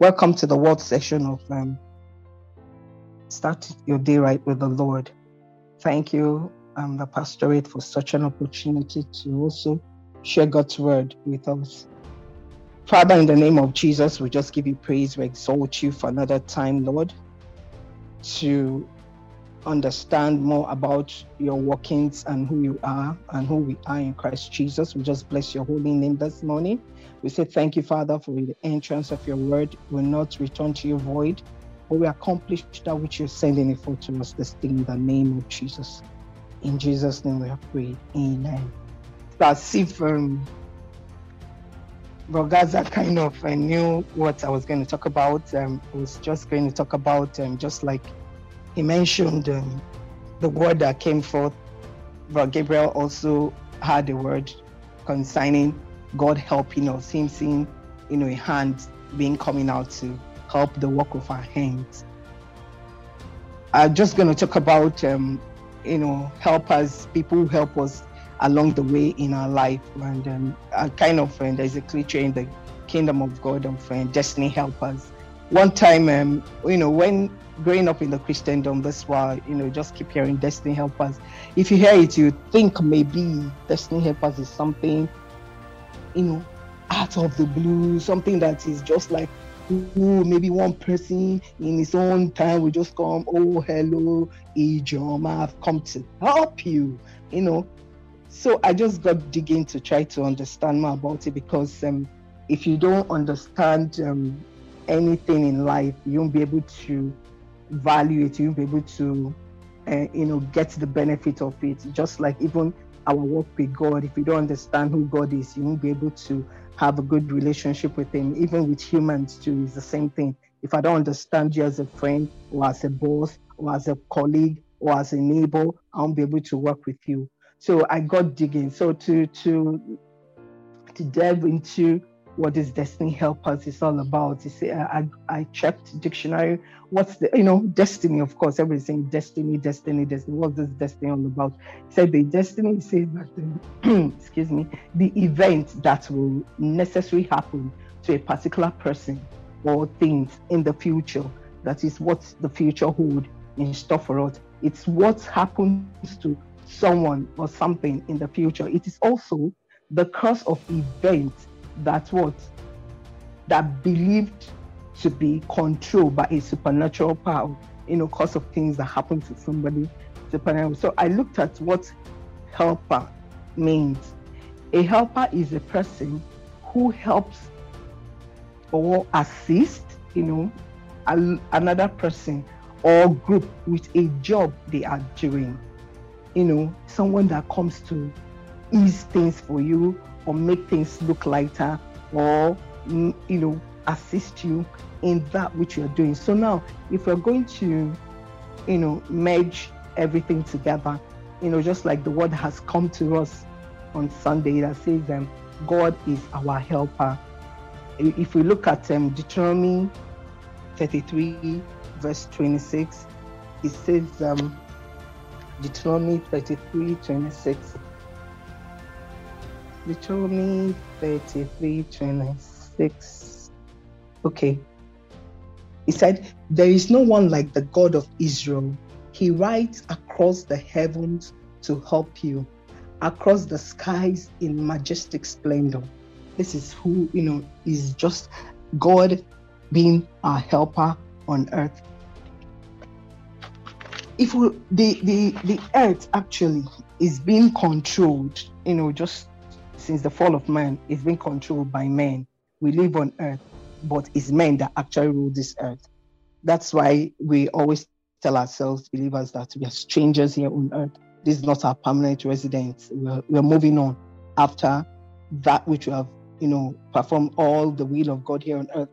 Welcome to the world session of um, Start Your Day Right with the Lord. Thank you, um, the pastorate, for such an opportunity to also share God's word with us. Father, in the name of Jesus, we just give you praise. We exalt you for another time, Lord, to understand more about your workings and who you are and who we are in Christ Jesus. We just bless your holy name this morning. We say thank you, Father, for the entrance of your word We will not return to your void, but we accomplish that which you're sending it for to us this day in the name of Jesus. In Jesus' name we have prayed. Amen. As if um, Rogaza kind of uh, knew what I was going to talk about. Um, I was just going to talk about um, just like he mentioned um, the word that came forth. But Gabriel also had a word concerning God helping us, him seeing, you know, a hand being coming out to help the work of our hands. I'm just going to talk about, um, you know, helpers, people who help us along the way in our life. And um, I kind of, uh, there's a creature in the kingdom of God of uh, destiny helpers. One time, um, you know, when growing up in the Christendom, that's why, you know, just keep hearing destiny helpers. If you hear it, you think maybe destiny helpers is something, you know, out of the blue, something that is just like, ooh, maybe one person in his own time will just come, oh, hello, Ijoma, I've come to help you, you know. So I just got digging to try to understand more about it because um, if you don't understand um, anything in life, you won't be able to value it, you'll be able to, uh, you know, get the benefit of it. Just like even our work with God, if you don't understand who God is, you won't be able to have a good relationship with Him. Even with humans too, it's the same thing. If I don't understand you as a friend or as a boss or as a colleague or as a neighbor, I won't be able to work with you. So I got digging. So to to to delve into what is destiny help us is all about. I, I checked dictionary. What's the, you know, destiny, of course, everything destiny, destiny, destiny. What's this destiny all about? Said the destiny says that, excuse me, the event that will necessarily happen to a particular person or things in the future. That is what the future hold in store for us. It's what happens to someone or something in the future. It is also the course of events that what that believed to be controlled by a supernatural power, you know, cause of things that happen to somebody. So I looked at what helper means. A helper is a person who helps or assists, you know, a, another person or group with a job they are doing. You know, someone that comes to ease things for you or make things look lighter or mm, you know assist you in that which you're doing. So now if we're going to you know merge everything together you know just like the word has come to us on sunday that says um, god is our helper. If we look at um, deuteronomy 33 verse 26 it says um, deuteronomy 33 26 Deuteronomy 33 26. Okay. He said, There is no one like the God of Israel. He rides across the heavens to help you, across the skies in majestic splendor. This is who, you know, is just God being our helper on earth. If we, the, the, the earth actually is being controlled, you know, just since the fall of man, it's been controlled by men. We live on earth, but it's men that actually rule this earth. That's why we always tell ourselves, believers, that we are strangers here on earth. This is not our permanent residence. We're, we're moving on after that which we have, you know, performed all the will of God here on earth.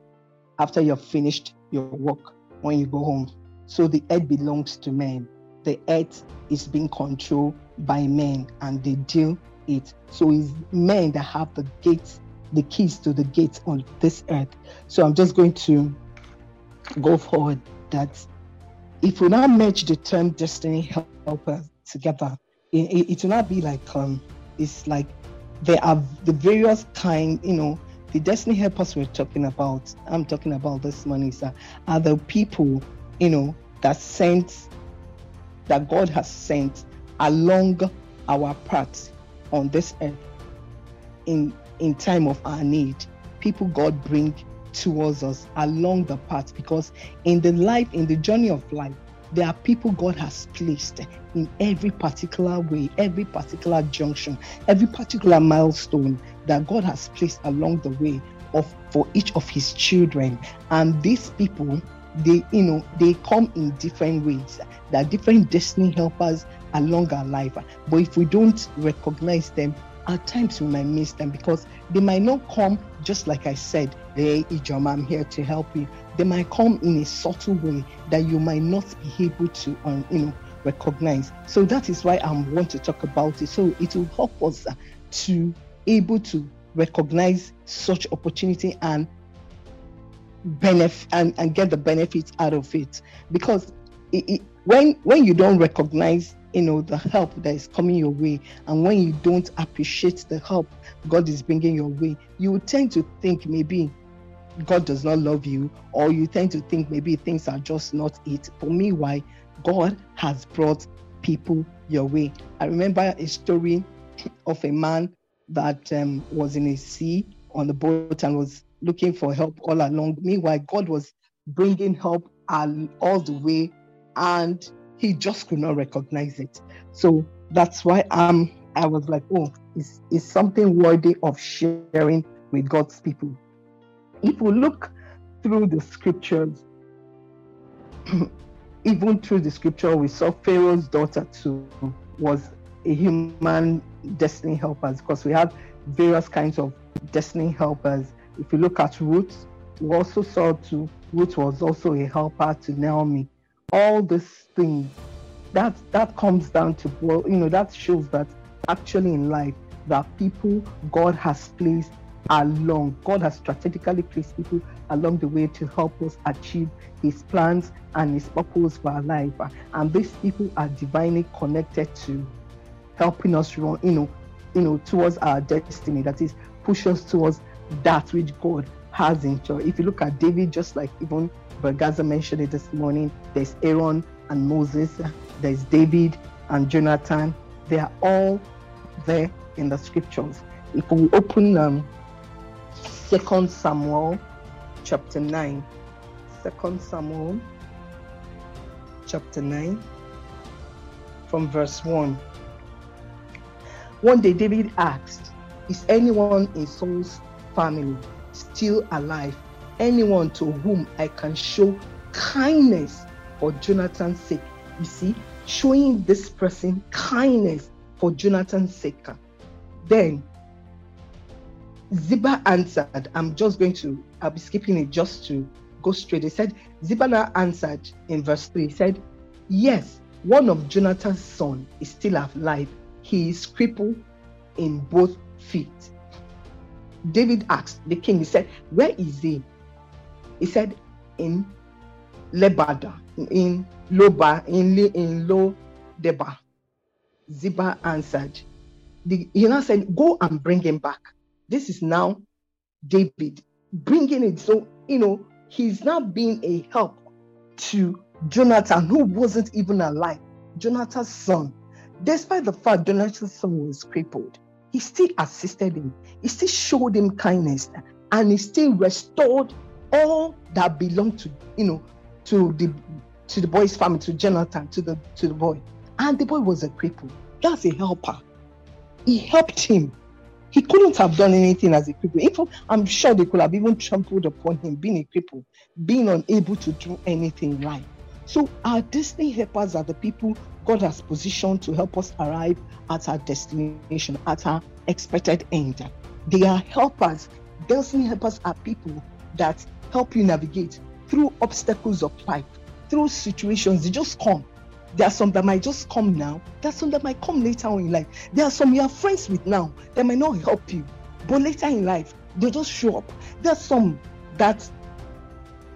After you have finished your work, when you go home. So the earth belongs to men. The earth is being controlled by men, and they deal it. So it's men that have the gates, the keys to the gates on this earth. So I'm just going to go forward that if we now merge the term destiny helper together, it, it, it will not be like um it's like there are the various kind, you know, the destiny helpers we're talking about, I'm talking about this morning, sir, are the people, you know, that sent, that God has sent along our path on this earth in in time of our need. People God bring towards us along the path because in the life, in the journey of life, there are people God has placed in every particular way, every particular junction, every particular milestone that God has placed along the way of for each of his children. And these people, they, you know, they come in different ways. There are different destiny helpers along our life. But if we don't recognize them, at times we might miss them because they might not come just like I said, hey Ijoma, I'm here to help you. They might come in a subtle way that you might not be able to um, you know recognize. So that is why I want to talk about it. So it will help us to able to recognize such opportunity and benefit and, and get the benefits out of it. Because it, it, when when you don't recognize you know the help that is coming your way and when you don't appreciate the help god is bringing your way you tend to think maybe god does not love you or you tend to think maybe things are just not it. For me why? God has brought people your way. I remember a story of a man that um, was in a sea on the boat and was looking for help all along meanwhile god was bringing help all, the way and he just could not recognize it. So that's why um I was like, oh, it's, it's something worthy of sharing with God's people. If we look through the scriptures, even through the scripture, we saw Pharaoh's daughter too was a human destiny helper because we have various kinds of destiny helpers. If you look at Ruth, we also saw too Ruth was also a helper to Naomi. All these things that that comes down to well you know that shows that actually in life that people god has placed along god has strategically placed people along the way to help us achieve his plans and his purpose for our life. And these people are divinely connected to helping us run you know you know towards our destiny that is push us towards that which god has in store if you look at david just like even but Gaza mentioned it this morning. There's Aaron and Moses, there's David and Jonathan. They are all there in the scriptures. If we open um, Second Samuel chapter 9, Second Samuel chapter 9, from verse 1. One day David asked, Is anyone in Saul's family still alive anyone to whom I can show kindness for Jonathan's sake. You see, showing this person kindness for Jonathan's sake. Then Ziba answered, I'm just going to, I'll be skipping it just to go straight. He said, Ziba now answered in verse 3, he said, Yes, one of Jonathan's son is still alive. He is crippled in both feet. David asked the king, he said, Where is he? He said, in Lebada, in Loba, in, Le, in Lo Deba. Ziba answered. The, he now said, Go and bring him back. This is now David bringing it. So, you know, he's now being a help to Jonathan, who wasn't even alive. Jonathan's son. Despite the fact Jonathan's son was crippled, he still assisted him. He still showed him kindness and he still restored all that belonged to you know to the to the boy's family, to Jonathan, to the to the boy. And the boy was a cripple. That's a helper. He helped him. He couldn't have done anything as a cripple. I'm sure they could have even trampled upon him, being a cripple, being unable to do anything right. So our destiny helpers are the people God has positioned to help us arrive at our destination, at our expected end. They are helpers. Destiny helpers are people that help you navigate through obstacles of life, through situations. They just come. There are some that might just come now. There are some that might come later on in life. There are some you are friends with now that might not help you, but later in life they just show up. There are some that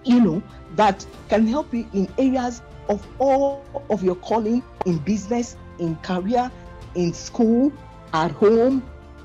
you know that can help you in areas of all of your calling in business, in career, in school, at home,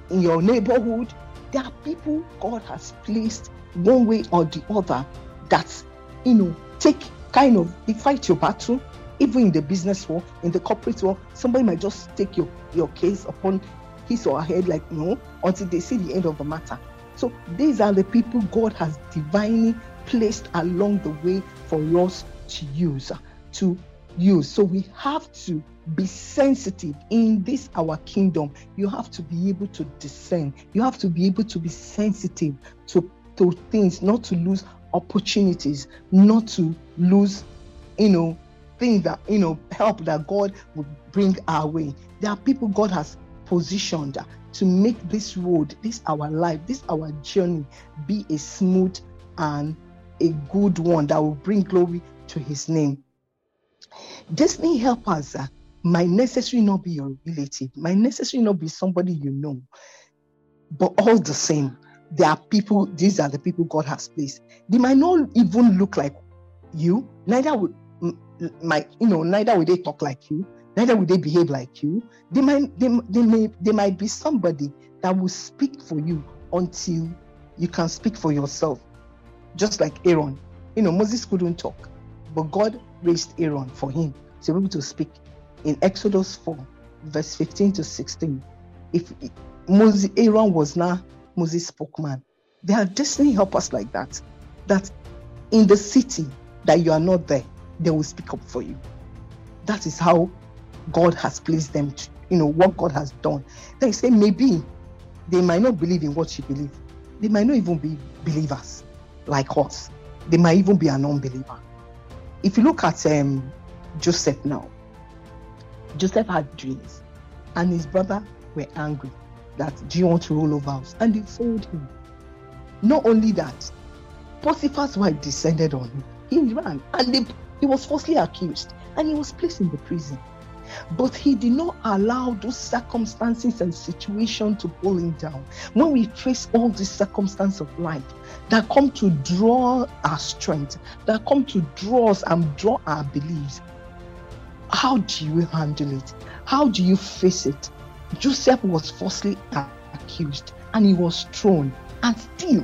in your neighborhood, There are people God has placed one way or the other that, you know, take kind of, fight your battle, even in the business world, in the corporate world. Somebody might just take your, your case upon his or her head, like, no, until they see the end of the matter. So these are the people God has divinely placed along the way for us to use, to use. So we have to be sensitive in this our kingdom. You have to be able to discern. You have to be able to be sensitive to, to things, not to lose opportunities, not to lose, you know, things that, you know, help that God will bring our way. There are people God has positioned to make this road, this our life, this our journey be a smooth and a good one that will bring glory to his name. Destiny helpers uh, might necessarily not be your relative, might necessarily not be somebody you know, but all the same, there are people, these are the people God has placed. They might not even look like you, neither would my you know, neither would they talk like you, neither would they behave like you. They might they, they may they might be somebody that will speak for you until you can speak for yourself. Just like Aaron. You know, Moses couldn't talk, but God raised Aaron for him to be able to speak. In Exodus 4, verse 15 to 16, if Moses, Aaron was now Moses' spokesman, there are destiny helpers like that, that in the city that you are not there, they will speak up for you. That is how God has placed them to, you know, what God has done. They say maybe they might not believe in what you believe. They might not even be believers like us. They might even be an unbeliever if you look at um, Joseph now, Joseph had dreams, and his brother were angry that do you want to roll over us? And they sold him. Not only that, Potiphar's wife descended on him. He ran and they, he was falsely accused and he was placed in the prison. But he did not allow those circumstances and situations to pull him down. When we face all these circumstances of life that come to draw our strength, that come to draw us and draw our beliefs, how do you handle it? How do you face it? Joseph was falsely accused and he was thrown, and still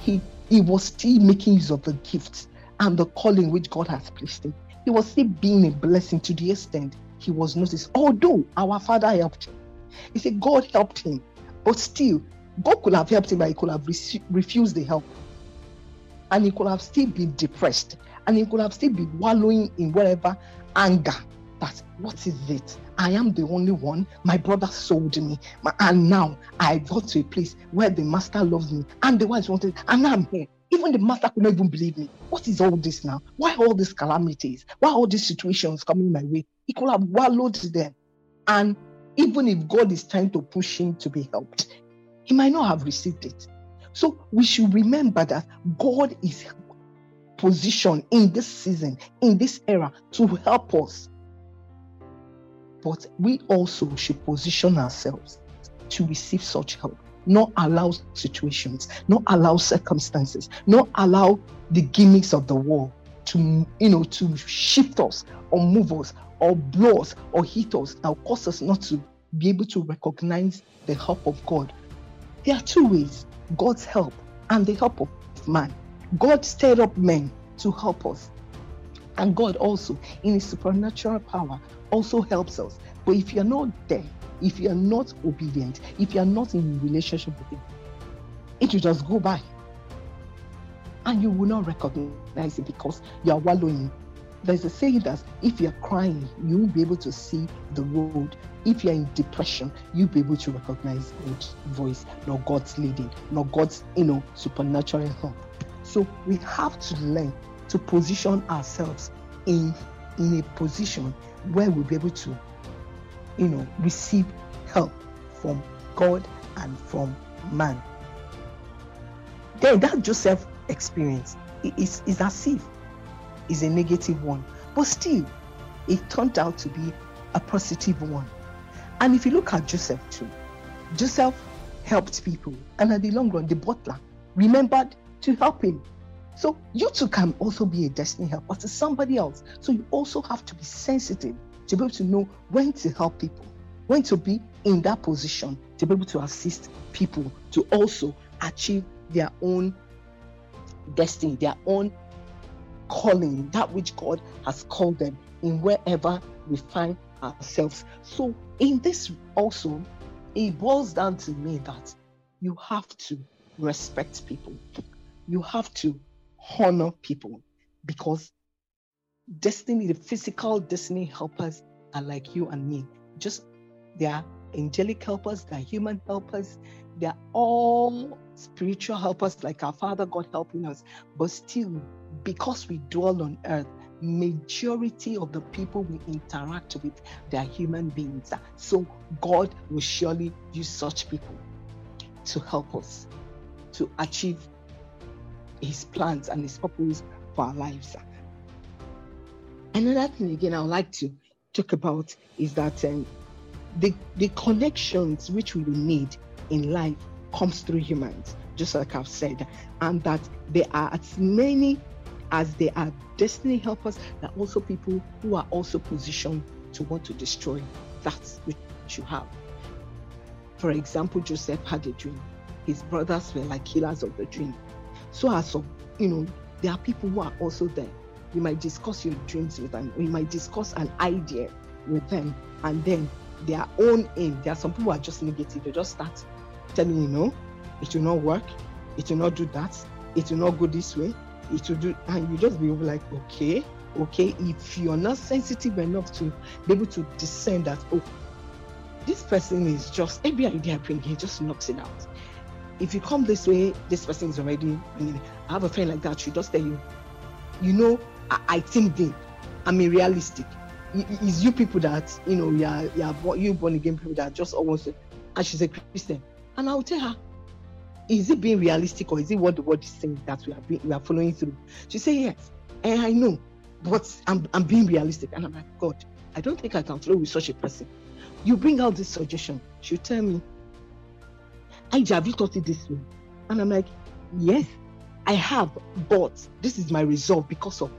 he, he was still making use of the gifts and the calling which God has placed him he was still being a blessing to the extent he was noticed. Although our father helped him, he said God helped him, but still, God could have helped him, but he could have re- refused the help. And he could have still been depressed, and he could have still been wallowing in whatever anger. That what is it? I am the only one. My brother sold me, and now I got to a place where the master loves me, and the wife wanted, and I'm here. Even the master could not even believe me. What is all this now? Why all these calamities? Why all these situations coming my way? He could have wallowed them. And even if God is trying to push him to be helped, he might not have received it. So we should remember that God is positioned in this season, in this era, to help us. But we also should position ourselves to receive such help not allow situations, not allow circumstances, not allow the gimmicks of the world to, you know, to shift us or move us or blow us or hit us or cause us not to be able to recognize the help of God. There are two ways God's help and the help of man. God stirred up men to help us. And God also, in his supernatural power, also helps us. But if you're not there, if you are not obedient, if you are not in relationship with Him, it will just go by. And you will not recognize it because you are wallowing. There's a saying that if you're crying, you won't be able to see the road. If you're in depression, you'll be able to recognize God's voice, not God's leading, not God's, you know, supernatural help. So we have to learn to position ourselves in in a position where we'll be able to you know, receive help from God and from man. Then that Joseph experience is, is as if is a negative one, but still it turned out to be a positive one. And if you look at Joseph too, Joseph helped people, and at the long run, the butler remembered to help him. So you too can also be a destiny helper to somebody else. So you also have to be sensitive to be able to know when to help people, when to be in that position to be able to assist people to also achieve their own destiny, their own calling, that which God has called them in wherever we find ourselves. So, in this also, it boils down to me that you have to respect people, you have to honor people because destiny, the physical destiny helpers are like you and me. Just they are angelic helpers, they are human helpers, they are all spiritual helpers, like our Father God helping us. But still, because we dwell on earth, majority of the people we interact with they are human beings so god will surely use such people to help us to achieve his plans and his purpose for our lives another thing again i would like to talk about is that um, the the connections which we need in life comes through humans just like i've said and that there are as many as they are destiny helpers, there are also people who are also positioned to want to destroy that which you have. For example, Joseph had a dream. His brothers were like killers of the dream. So as of you know, there are people who are also there. You might discuss your dreams with them, you might discuss an idea with them, and then their own aim. There are some people who are just negative, they just start telling you, no, it will not work, it will not do that, it will not go this way, it will do, and you just be like, okay, okay. If you're not sensitive enough to be able to discern that, oh, this person is just every idea I bring, he just knocks it out. If you come this way, this person is already. I have a friend like that. She just tell you, you know, I, I think deep. I'm a realistic. It's you people that you know, you are you born again people that just almost, and she's a Christian, and I'll tell her, is it being realistic or is it what the word is saying that we are being, we are following through? She said, Yes, and I know, but I'm, I'm being realistic. And I'm like, God, I don't think I can flow with such a person. You bring out this suggestion, she'll tell me, I have you thought it this way? And I'm like, Yes, I have, but this is my resolve because of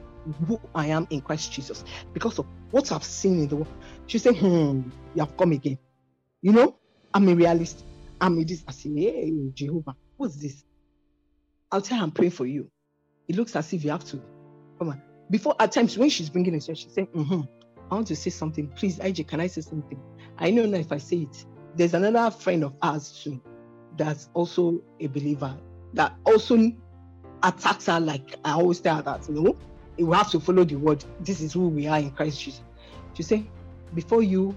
who I am in Christ Jesus, because of what I've seen in the world. She said, Hmm, you have come again. You know, I'm a realist. I'm in this. I say, Hey, Jehovah, what's this? I'll tell her I'm praying for you. It looks as if you have to come on. Before at times when she's bringing it, she say, mm-hmm, I want to say something. Please, IJ, can I say something? I know now if I say it. There's another friend of ours too that's also a believer that also attacks her like I always tell her that, you know, we have to follow the word. This is who we are in Christ Jesus. She say, before you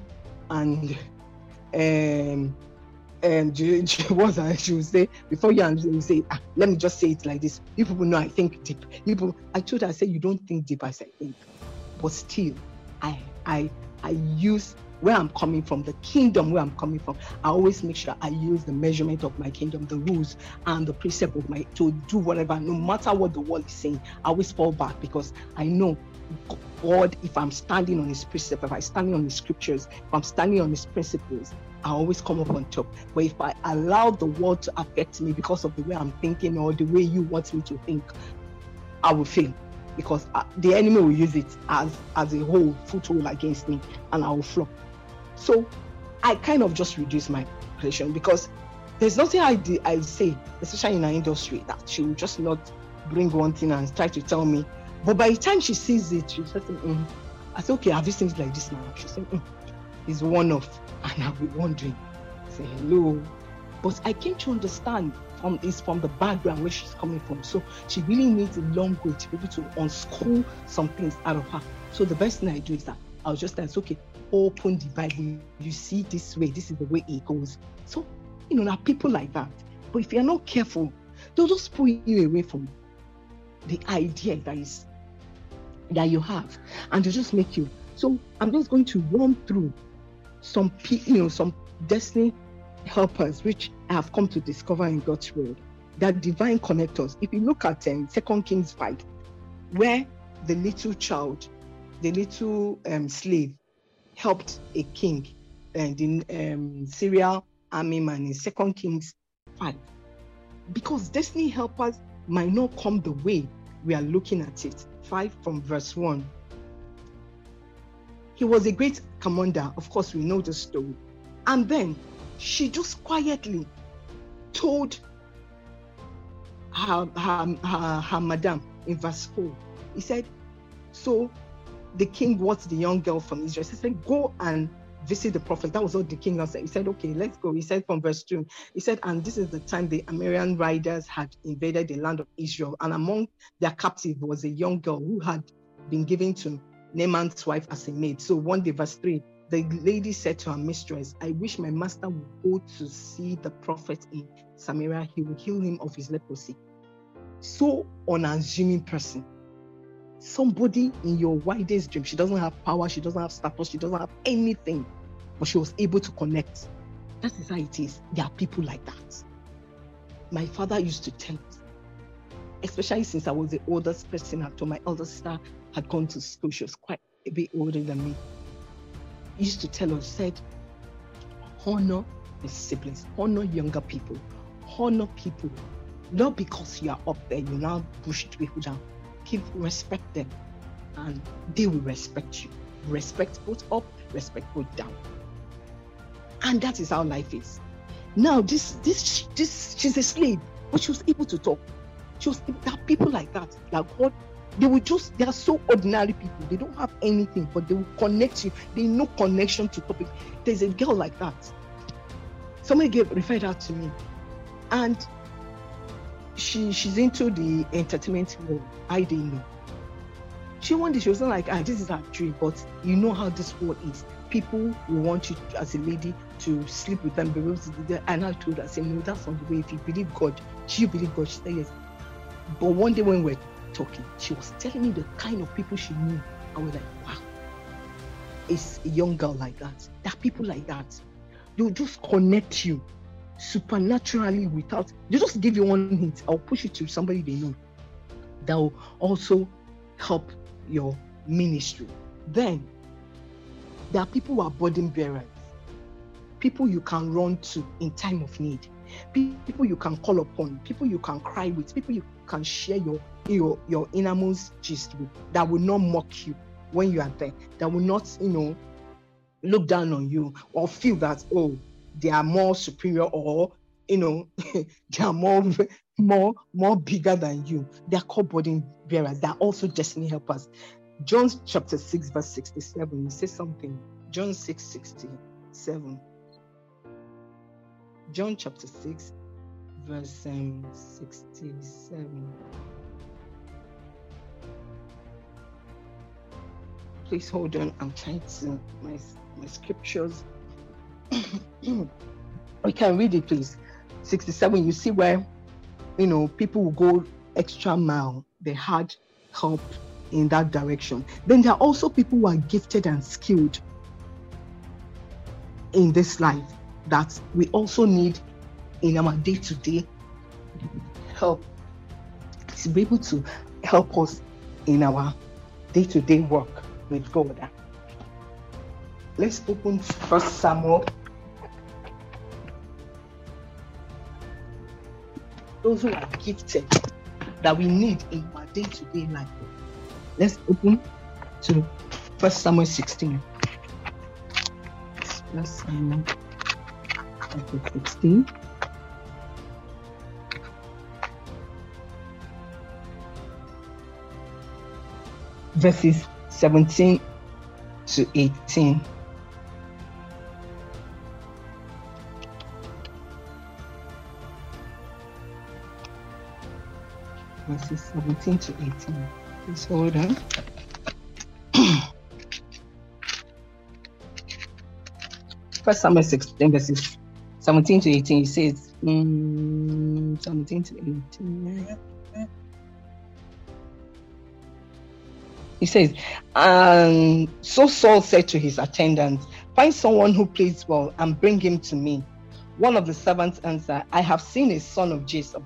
and um and she was I should say before you and you say, ah, let me just say it like this. You people know I think deep. People, I told her, I said you don't think deep. I said think, but still, I I I use where I'm coming from, the kingdom where I'm coming from. I always make sure I use the measurement of my kingdom, the rules and the precept of my to do whatever, no matter what the world is saying. I always fall back because I know God, if I'm standing on his precept, if I'm standing on his scriptures, if I'm standing on his principles, I always come up on top. But if I allow the world to affect me because of the way I'm thinking or the way you want me to think, I will fail because uh, the enemy will use it as as a whole foothold against me and I will flop. So I kind of just reduce my pressure because there's nothing I, I say, especially in our industry, that she will just not bring one thing and try to tell me but by the time she sees it, she says, mm. I said, okay, have you seen it like this now? She said, mm. it's one off. And I'll be wondering, say, hello. But I came to understand from is from the background where she's coming from. So she really needs a long way to be able to unschool some things out of her. So the best thing I do is that I'll just say, okay, open the Bible. You see this way, this is the way it goes. So, you know, there are people like that. But if you're not careful, they'll just pull you away from the idea that is that you have and to just make you so i'm just going to run through some you know some destiny helpers which i have come to discover in god's word that divine connectors if you look at um, second kings 5 where the little child the little um, slave helped a king and in um, syria army man in second kings 5 because destiny helpers might not come the way we are looking at it. 5 from verse 1. He was a great commander. Of course, we know the story. And then she just quietly told her, her, her, her madam in verse 4, he said, So the king wants the young girl from Israel. He said, Go and visit the prophet. That was what the king said. He said, Okay, let's go. He said from verse 2, he said, And this is the time the Aramean riders had invaded the land of Israel. And among their captives was a young girl who had been given to Naaman's wife as a maid. So one day, verse 3, the lady said to her mistress, I wish my master would go to see the prophet in Samaria. He will heal him of his leprosy. So unassuming person. Somebody in your widest dream. She doesn't have power, she doesn't have status, she doesn't have anything, but she was able to connect. That is how it is. There are people like that. My father used to tell us, especially since I was the oldest person home, my elder sister had gone to school. She was quite a bit older than me used to tell us, said, honor the siblings, honor younger people, honor people. Not because you are up there, you now push people down. Give respect them, and they will respect you. Respect both up, respect both down. And that is how life is. Now, this this this she's a slave, but she was able to talk. She was there are people like that, like God they will just, they are so ordinary people. They don't have anything, but they will connect you. They know connection to topic. There's a girl like that. Somebody gave referred her to me. And she she's into the entertainment world. I didn't know. She day she was like, ah, this is her dream, but you know how this world is. People will want you as a lady to sleep with them, be. And I told her, I said, no, that's not the way. If you believe God, she believe God? She said yes. But one day when we're talking. She was telling me the kind of people she knew. I was like, wow, it's a young girl like that. There are people like that. They'll just connect you supernaturally without, they just give you one hint. I'll push it to somebody they know that will also help your ministry. Then there are people who are burden bearers, people you can run to in time of need, people you can call upon, people you can cry with, people you can share your your your innermost gist with that will not mock you when you are there, that will not, you know, look down on you or feel that oh they are more superior or you know they are more more more bigger than you. They are called burden bearers. They are also destiny helpers. John chapter 6, verse 67, you say something. John 6 67. John chapter 6, verse um, 67. Please hold on. I'm trying to my my scriptures. we can read it, please. 67. You see where you know people will go extra mile. They had help in that direction. Then there are also people who are gifted and skilled in this life that we also need in our day-to-day help to be able to help us in our day-to-day work with God. Let's open First Samuel. Those who are gifted that we need in our day-to-day life. Let's open to First Samuel 16. First Samuel chapter 16. Verses 17 to 18. Verses 17 to 18. Please hold on. First Samuel 16, verses 17 to 18. He says, mm, 17 to 18. He says, and so Saul said to his attendants, Find someone who plays well and bring him to me. One of the servants answered, I have seen a son of of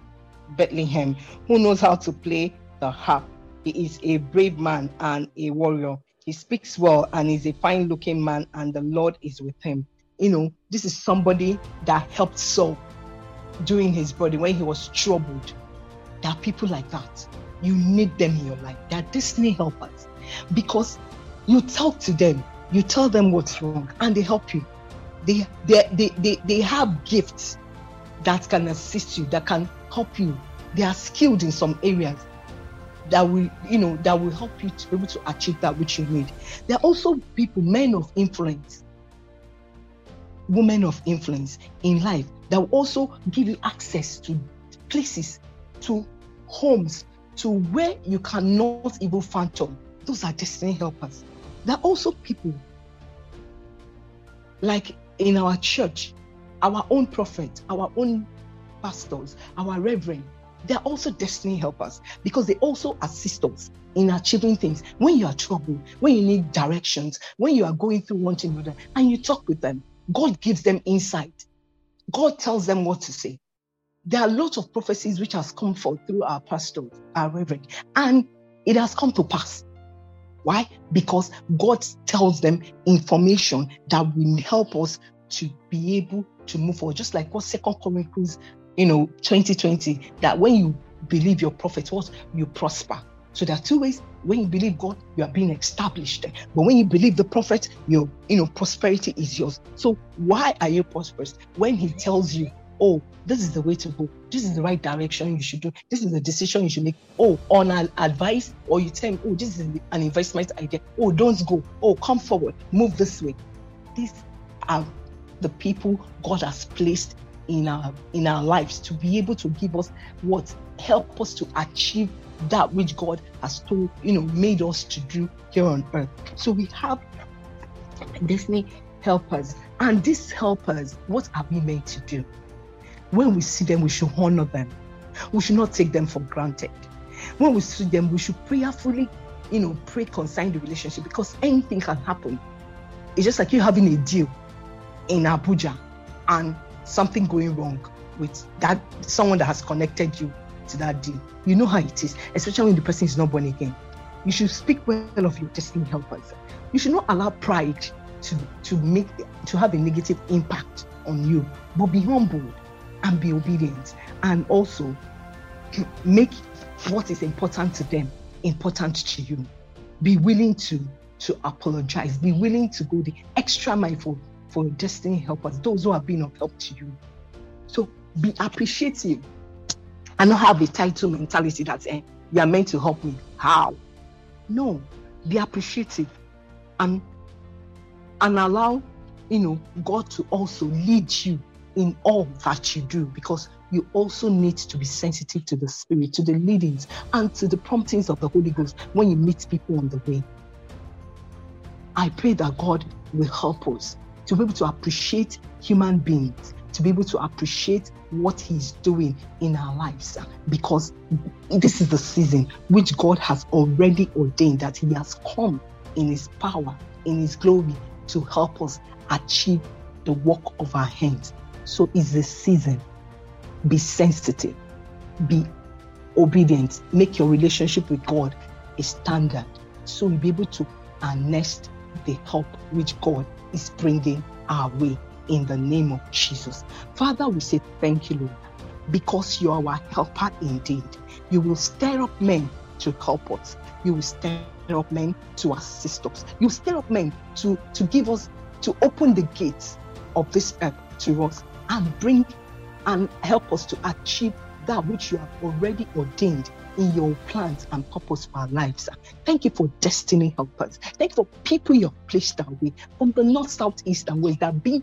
Bethlehem who knows how to play the harp. He is a brave man and a warrior. He speaks well and is a fine looking man, and the Lord is with him. You know, this is somebody that helped Saul during his body when he was troubled. There are people like that. You need them in your life. They are destiny helpers because you talk to them, you tell them what's wrong, and they help you. They they they they, they have gifts that can assist you, that can help you. They are skilled in some areas that will, you know, that will help you to be able to achieve that which you need. There are also people, men of influence, women of influence in life that will also give you access to places, to homes, to where you cannot even phantom. Those are destiny helpers. There are also people like in our church, our own prophet, our own pastors, our reverend, they're also destiny helpers because they also assist us in achieving things. When you are troubled, when you need directions, when you are going through one thing or another, and you talk with them, God gives them insight. God tells them what to say. There are lots of prophecies which has come forth through our pastors, our reverend, and it has come to pass. Why? Because God tells them information that will help us to be able to move forward. Just like what Second Chronicles, you know, 2020, that when you believe your prophet, what you prosper. So there are two ways. When you believe God, you are being established. But when you believe the prophet, your you know prosperity is yours. So why are you prosperous? When he tells you oh, this is the way to go. This is the right direction you should do. This is the decision you should make. Oh, on an advice, or you tell me, oh, this is an investment idea. Oh, don't go. Oh, come forward. Move this way. These are the people God has placed in our in our lives to be able to give us what help us to achieve that which God has told, you know, made us to do here on earth. So we have destiny helpers. And these helpers, what are we meant to do? When we see them, we should honor them. We should not take them for granted. When we see them, we should prayerfully, you know, pray concerning the relationship because anything can happen. It's just like you having a deal in Abuja and something going wrong with that someone that has connected you to that deal. You know how it is, especially when the person is not born again. You should speak well of your destiny helpers. You should not allow pride to to make to have a negative impact on you, but be humble and be obedient and also make what is important to them important to you be willing to to apologize be willing to go the extra mile for for destiny helpers those who have been of help to you. So be appreciative. And not have a title mentality that eh, you are meant to help me. How? No be appreciative and and allow you know god to also lead you in all that you do because you also need to be sensitive to the spirit, to the leadings, and to the promptings of the Holy Ghost when you meet people on the way. I pray that God will help us to be able to appreciate human beings, to be able to appreciate what He's doing in our lives, because this is the season which God has already ordained that He has come in His power, in His glory to help us achieve the work of our hands. So it's the season. Be sensitive, be obedient, make your relationship with God a standard so you'll be able to harness the help which God is bringing our way in the name of Jesus. Father, we say thank you, Lord, because you are our helper indeed. You will stir up men to help us. You will stir up men to assist us. You stir up men to, to give us, to open the gates of this earth to us and bring and help us to achieve that which you have already ordained in your plans and purpose for our lives. Thank you for destiny helpers. Thank you for people you have placed our way from the north, south, east, and west that are being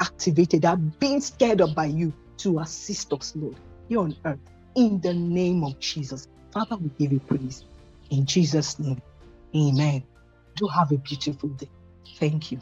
activated, that are being scared up by you to assist us, Lord, here on earth. In the name of Jesus. Father, we give you praise. In Jesus' name. Amen. Do have a beautiful day. Thank you.